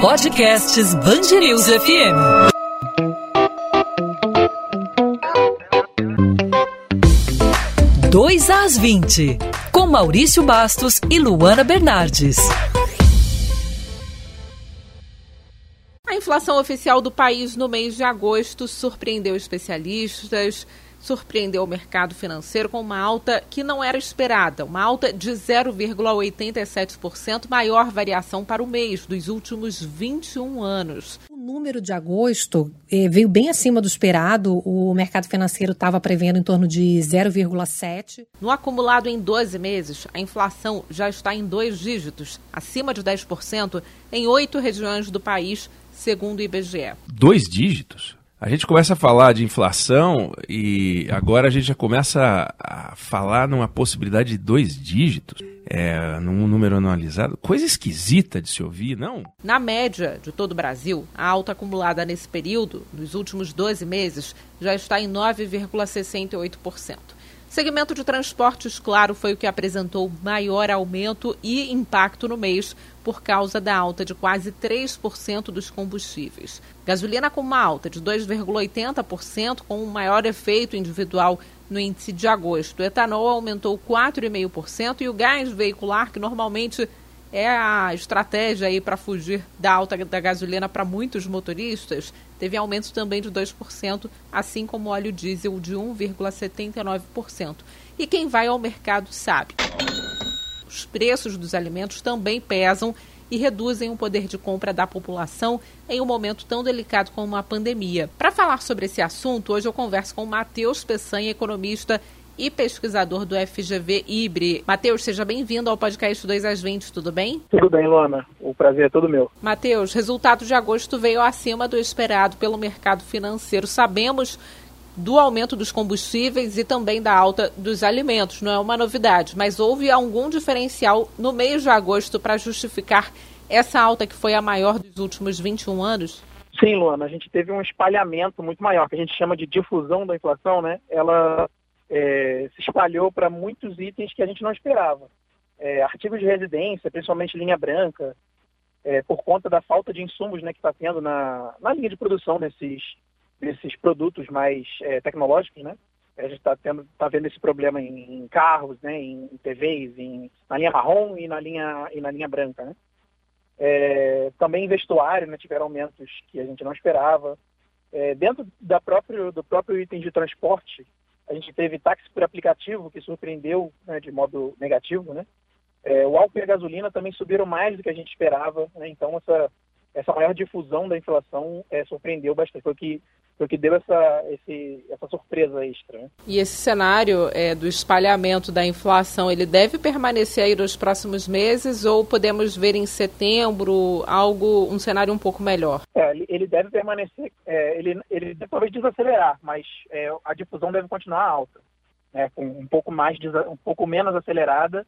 Podcasts Bangerils FM. Dois às 20, com Maurício Bastos e Luana Bernardes. A inflação oficial do país no mês de agosto surpreendeu especialistas surpreendeu o mercado financeiro com uma alta que não era esperada, uma alta de 0,87%, maior variação para o mês dos últimos 21 anos. O número de agosto eh, veio bem acima do esperado, o mercado financeiro estava prevendo em torno de 0,7%. No acumulado em 12 meses, a inflação já está em dois dígitos, acima de 10%, em oito regiões do país, segundo o IBGE. Dois dígitos? A gente começa a falar de inflação e agora a gente já começa a, falar numa possibilidade de dois dígitos, é, num número anualizado. Coisa esquisita de se ouvir, não? Na média de todo o Brasil, a alta acumulada nesse período, nos últimos 12 meses, já está em 9,68%. Segmento de transportes, claro, foi o que apresentou maior aumento e impacto no mês por causa da alta de quase 3% dos combustíveis. Gasolina com uma alta de 2,80%, com um maior efeito individual no índice de agosto. O etanol aumentou 4,5% e o gás veicular, que normalmente é a estratégia aí para fugir da alta da gasolina para muitos motoristas, teve aumento também de 2%, assim como o óleo diesel de 1,79%. E quem vai ao mercado sabe. Os preços dos alimentos também pesam e reduzem o poder de compra da população em um momento tão delicado como a pandemia. Para falar sobre esse assunto, hoje eu converso com Matheus Peçanha, economista e pesquisador do FGV IBRE. Matheus, seja bem-vindo ao podcast 2 às 20, tudo bem? Tudo bem, Luana. O prazer é todo meu. Matheus, resultado de agosto veio acima do esperado pelo mercado financeiro. Sabemos do aumento dos combustíveis e também da alta dos alimentos. Não é uma novidade, mas houve algum diferencial no mês de agosto para justificar essa alta que foi a maior dos últimos 21 anos? Sim, Luana, a gente teve um espalhamento muito maior, que a gente chama de difusão da inflação, né? Ela é, se espalhou para muitos itens que a gente não esperava. É, artigos de residência, principalmente linha branca, é, por conta da falta de insumos né, que está tendo na, na linha de produção desses, desses produtos mais é, tecnológicos, né? A gente está tá vendo esse problema em, em carros, né, em, em TVs, em, na linha marrom e na linha, e na linha branca. Né? É, também em vestuário, né, tiveram aumentos que a gente não esperava. É, dentro da próprio, do próprio item de transporte, a gente teve táxi por aplicativo, que surpreendeu né, de modo negativo, né? É, o álcool e a gasolina também subiram mais do que a gente esperava, né? Então, essa, essa maior difusão da inflação é, surpreendeu bastante. Foi o que foi que deu essa, esse, essa surpresa extra. Né? E esse cenário é, do espalhamento da inflação, ele deve permanecer aí nos próximos meses ou podemos ver em setembro algo, um cenário um pouco melhor? É, ele deve permanecer, é, ele, ele deve talvez desacelerar, mas é, a difusão deve continuar alta, né, com um pouco mais, um pouco menos acelerada,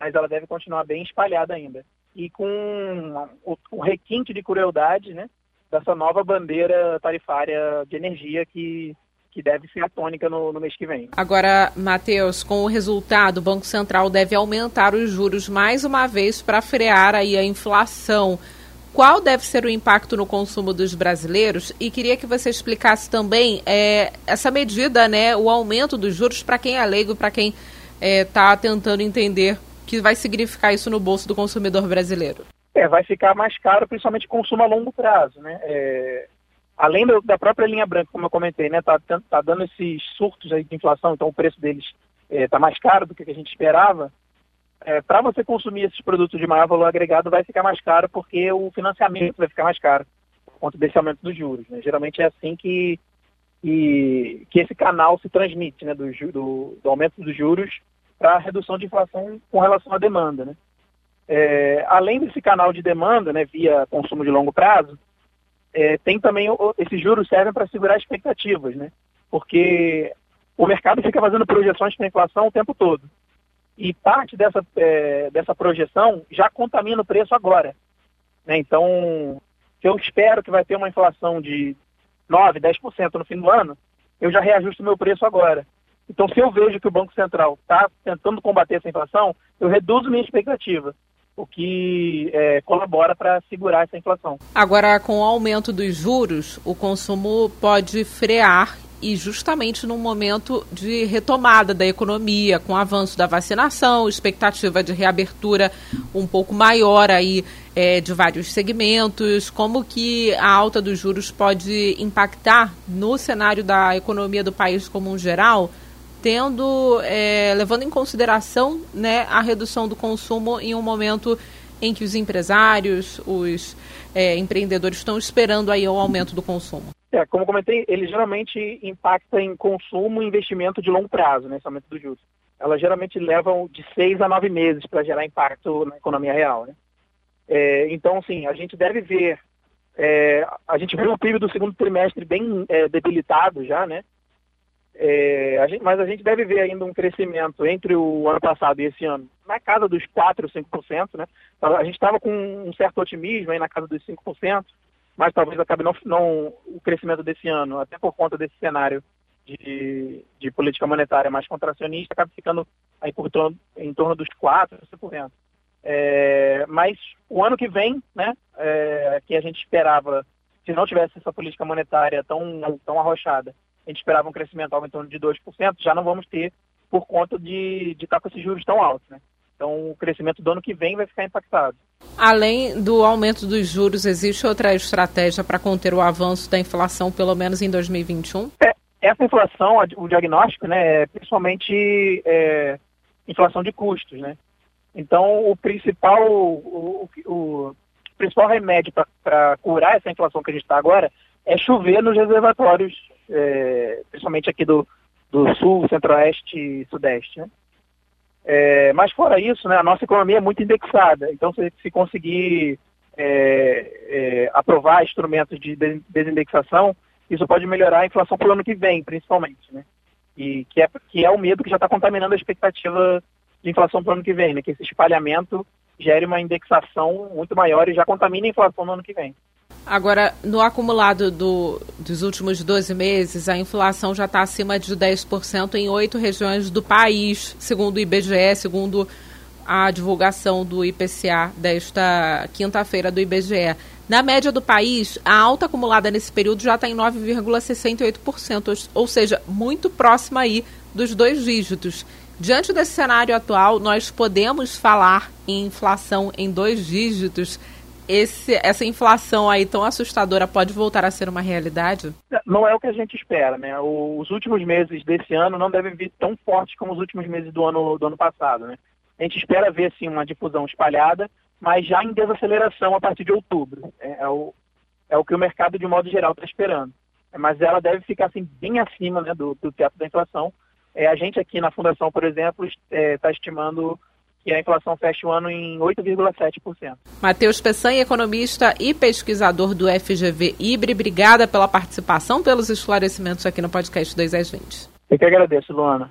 mas ela deve continuar bem espalhada ainda. E com o, o requinte de crueldade, né, dessa nova bandeira tarifária de energia que, que deve ser a tônica no, no mês que vem. Agora, Matheus, com o resultado, o Banco Central deve aumentar os juros mais uma vez para frear aí a inflação. Qual deve ser o impacto no consumo dos brasileiros? E queria que você explicasse também é, essa medida, né, o aumento dos juros para quem é leigo, para quem está é, tentando entender o que vai significar isso no bolso do consumidor brasileiro. É, vai ficar mais caro, principalmente consumo a longo prazo, né? É, além do, da própria linha branca, como eu comentei, né? Tá, tá dando esses surtos aí de inflação, então o preço deles está é, mais caro do que a gente esperava. É, Para você consumir esses produtos de maior valor agregado, vai ficar mais caro porque o financiamento vai ficar mais caro por conta desse aumento dos juros. Né? Geralmente é assim que, que, que esse canal se transmite, né? Do, do, do aumento dos juros para a redução de inflação com relação à demanda, né? É, além desse canal de demanda, né, via consumo de longo prazo, é, tem também esses juros servem para segurar expectativas, né? Porque o mercado fica fazendo projeções para a inflação o tempo todo. E parte dessa, é, dessa projeção já contamina o preço agora. Né? Então, se eu espero que vai ter uma inflação de 9%, 10% no fim do ano, eu já reajusto meu preço agora. Então, se eu vejo que o Banco Central está tentando combater essa inflação, eu reduzo minha expectativa. O que é, colabora para segurar essa inflação. Agora, com o aumento dos juros, o consumo pode frear e justamente num momento de retomada da economia, com o avanço da vacinação, expectativa de reabertura um pouco maior aí é, de vários segmentos, como que a alta dos juros pode impactar no cenário da economia do país como um geral, tendo, é, levando em consideração né, a redução do consumo em um momento em que os empresários, os é, empreendedores estão esperando aí o aumento do consumo. É, como comentei, ele geralmente impacta em consumo e investimento de longo prazo, né, esse aumento dos juros. Elas geralmente levam de seis a nove meses para gerar impacto na economia real. Né? É, então, sim, a gente deve ver, é, a gente viu o PIB do segundo trimestre bem é, debilitado já, né? É, a gente, mas a gente deve ver ainda um crescimento entre o ano passado e esse ano na casa dos 4%, 5%. Né? A gente estava com um certo otimismo aí na casa dos 5%, mas talvez acabe não, não o crescimento desse ano, até por conta desse cenário de, de política monetária mais contracionista, acaba ficando aí por torno, em torno dos 4%, 5%. É, mas o ano que vem, né, é, que a gente esperava, se não tivesse essa política monetária tão, tão arrochada, a gente esperava um crescimento algo em torno de 2%, já não vamos ter por conta de, de estar com esses juros tão altos. Né? Então, o crescimento do ano que vem vai ficar impactado. Além do aumento dos juros, existe outra estratégia para conter o avanço da inflação, pelo menos em 2021? É, essa inflação, o diagnóstico, né, é principalmente é, inflação de custos. Né? Então, o principal, o, o, o principal remédio para curar essa inflação que a gente está agora é chover nos reservatórios, é, principalmente aqui do, do sul, centro-oeste e sudeste. Né? É, mas fora isso, né, a nossa economia é muito indexada. Então, se, se conseguir é, é, aprovar instrumentos de desindexação, isso pode melhorar a inflação para o ano que vem, principalmente. Né? E que é, que é o medo que já está contaminando a expectativa de inflação para o ano que vem, né? que esse espalhamento gere uma indexação muito maior e já contamina a inflação no ano que vem. Agora, no acumulado do, dos últimos 12 meses, a inflação já está acima de 10% em oito regiões do país, segundo o IBGE, segundo a divulgação do IPCA desta quinta-feira do IBGE. Na média do país, a alta acumulada nesse período já está em 9,68%, ou seja, muito próxima aí dos dois dígitos. Diante desse cenário atual, nós podemos falar em inflação em dois dígitos esse, essa inflação aí tão assustadora pode voltar a ser uma realidade? Não é o que a gente espera, né? Os últimos meses desse ano não devem vir tão fortes como os últimos meses do ano, do ano passado, né? A gente espera ver, sim, uma difusão espalhada, mas já em desaceleração a partir de outubro. É, é o, é o que o mercado, de modo geral, está esperando. Mas ela deve ficar, assim, bem acima né, do, do teto da inflação. É, a gente aqui na Fundação, por exemplo, está é, tá estimando que a inflação fecha o ano em 8,7%. Matheus Peçanha, economista e pesquisador do FGV Ibre, obrigada pela participação, pelos esclarecimentos aqui no podcast 2 às 20. Eu que agradeço, Luana.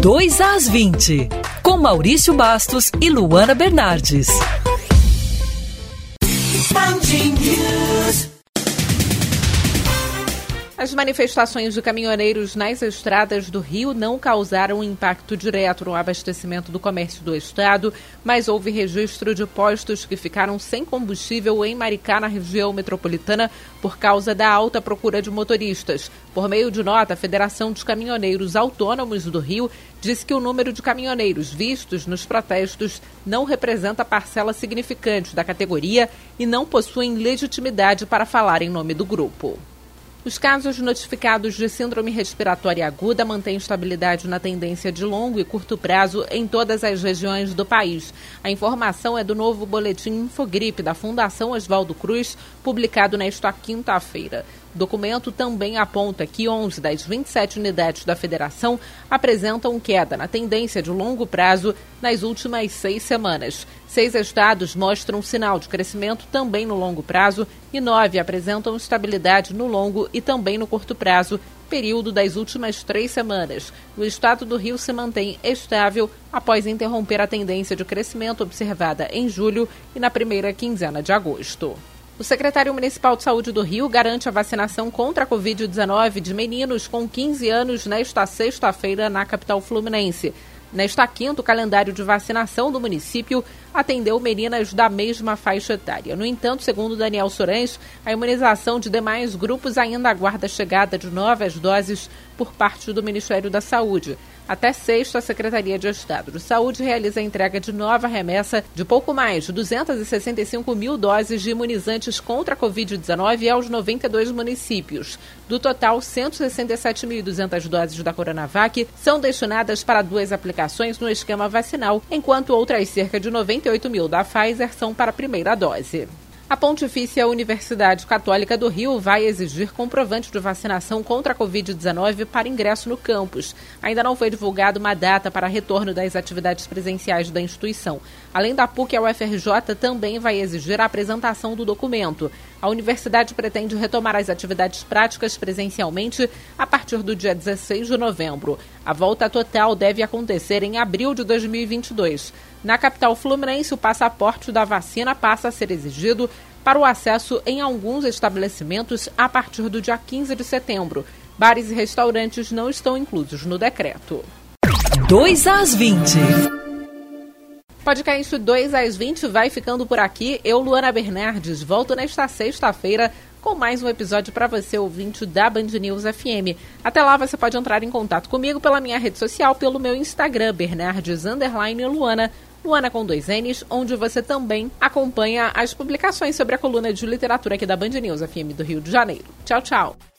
Dois às 20, com Maurício Bastos e Luana Bernardes. As manifestações de caminhoneiros nas estradas do Rio não causaram impacto direto no abastecimento do comércio do estado, mas houve registro de postos que ficaram sem combustível em Maricá, na região metropolitana, por causa da alta procura de motoristas. Por meio de nota, a Federação dos Caminhoneiros Autônomos do Rio disse que o número de caminhoneiros vistos nos protestos não representa parcela significante da categoria e não possuem legitimidade para falar em nome do grupo. Os casos notificados de síndrome respiratória aguda mantêm estabilidade na tendência de longo e curto prazo em todas as regiões do país. A informação é do novo boletim Infogripe da Fundação Oswaldo Cruz, publicado nesta quinta-feira. O documento também aponta que 11 das 27 unidades da federação apresentam queda na tendência de longo prazo nas últimas seis semanas. Seis estados mostram sinal de crescimento também no longo prazo e nove apresentam estabilidade no longo e também no curto prazo, período das últimas três semanas. O estado do Rio se mantém estável após interromper a tendência de crescimento observada em julho e na primeira quinzena de agosto. O secretário municipal de saúde do Rio garante a vacinação contra a Covid-19 de meninos com 15 anos nesta sexta-feira na capital fluminense. Nesta quinta, o calendário de vacinação do município atendeu meninas da mesma faixa etária. No entanto, segundo Daniel Sorães, a imunização de demais grupos ainda aguarda a chegada de novas doses por parte do Ministério da Saúde. Até sexta, a Secretaria de Estado de Saúde realiza a entrega de nova remessa de pouco mais de 265 mil doses de imunizantes contra a Covid-19 aos 92 municípios. Do total, 167.200 doses da Coronavac são destinadas para duas aplicações no esquema vacinal, enquanto outras cerca de 98 mil da Pfizer são para a primeira dose. A Pontifícia Universidade Católica do Rio vai exigir comprovante de vacinação contra a Covid-19 para ingresso no campus. Ainda não foi divulgada uma data para retorno das atividades presenciais da instituição. Além da PUC, a UFRJ também vai exigir a apresentação do documento. A universidade pretende retomar as atividades práticas presencialmente a partir do dia 16 de novembro. A volta total deve acontecer em abril de 2022. Na capital fluminense, o passaporte da vacina passa a ser exigido para o acesso em alguns estabelecimentos a partir do dia 15 de setembro. Bares e restaurantes não estão inclusos no decreto. 2 às 20. Podcast 2 às 20 vai ficando por aqui. Eu, Luana Bernardes, volto nesta sexta-feira com mais um episódio para você, ouvinte da Band News FM. Até lá você pode entrar em contato comigo pela minha rede social, pelo meu Instagram, Bernardes Luana. Luana com dois N's, onde você também acompanha as publicações sobre a coluna de literatura aqui da Band News FM do Rio de Janeiro. Tchau, tchau.